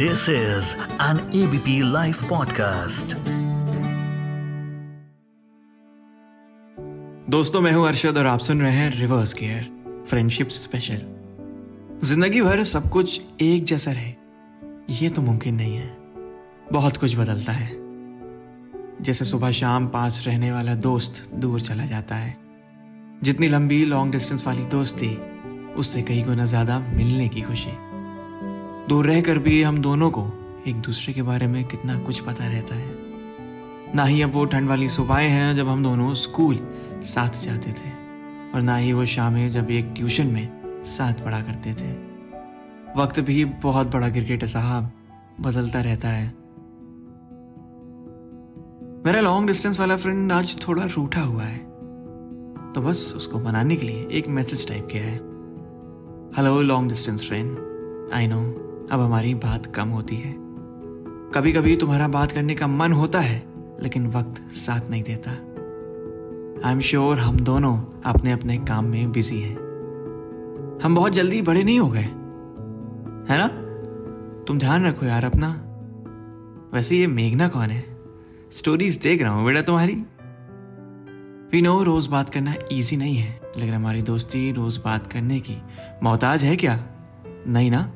This is an ABP Life podcast. दोस्तों, मैं हूँ अरशद और आप सुन रहे हैं रिवर्स गियर फ्रेंडशिप स्पेशल ज़िंदगी भर सब कुछ एक जैसा रहे, ये तो मुमकिन नहीं है। बहुत कुछ बदलता है। जैसे सुबह शाम पास रहने वाला दोस्त दूर चला जाता है। जितनी लंबी लॉन्ग डिस्टेंस वाली दोस्ती, उससे कई गुना ज़्यादा मिलने की खुशी। दूर रहकर भी हम दोनों को एक दूसरे के बारे में कितना कुछ पता रहता है। ना ही अब वो ठंड वाली सुबहें हैं जब हम दोनों स्कूल साथ जाते थे और ना ही वो शामें जब एक ट्यूशन में साथ पढ़ा करते थे। वक्त भी बहुत बड़ा क्रिकेट साहब, बदलता रहता है। मेरा लॉन्ग डिस्टेंस वाला फ्रेंड आज थोड़ा रूठा हुआ है। तो बस उसको मनाने के लिए एक मैसेज टाइप किया है। Hello long distance friend I know अब हमारी बात कम होती है। कभी कभी तुम्हारा बात करने का मन होता है, लेकिन वक्त साथ नहीं देता। आई एम श्योर हम दोनों अपने अपने काम में बिज़ी हैं। हम बहुत जल्दी बड़े नहीं हो गए। है ना? तुम ध्यान रखो यार अपना। वैसे ये मेघना कौन है? स्टोरीज देख रहा हूँ बेटा तुम्हारी। वी नो रोज बात करना इजी नहीं है, लेकिन हमारी दोस्ती रोज बात करने की मोहताज है क्या? नहीं ना?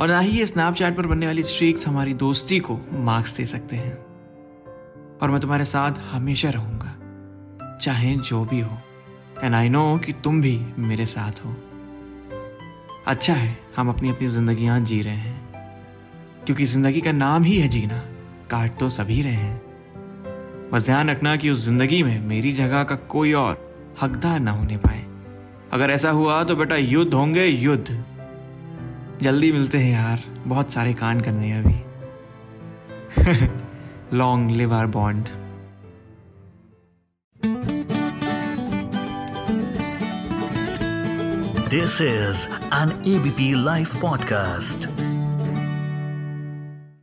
और ना ही ये स्नैपचैट पर बनने वाली स्ट्रीक्स हमारी दोस्ती को मार्क्स दे सकते हैं। और मैं तुम्हारे साथ हमेशा रहूँगा, चाहे जो भी हो। एंड आई नो कि तुम भी मेरे साथ हो। अच्छा है, हम अपनी अपनी जिंदगियाँ जी रहे हैं। क्योंकि ज़िंदगी का नाम ही है जीना, काट तो सभी रहे हैं। बस ध्यान रखना कि उस ज़िंदगी में मेरी जगह का कोई और हकदार ना होने पाए। अगर ऐसा हुआ तो बेटा युद्ध होंगे, युद्ध। जल्दी मिलते हैं यार। बहुत सारे कांड करने हैं अभी। Long live our bond this is an ABP live podcast.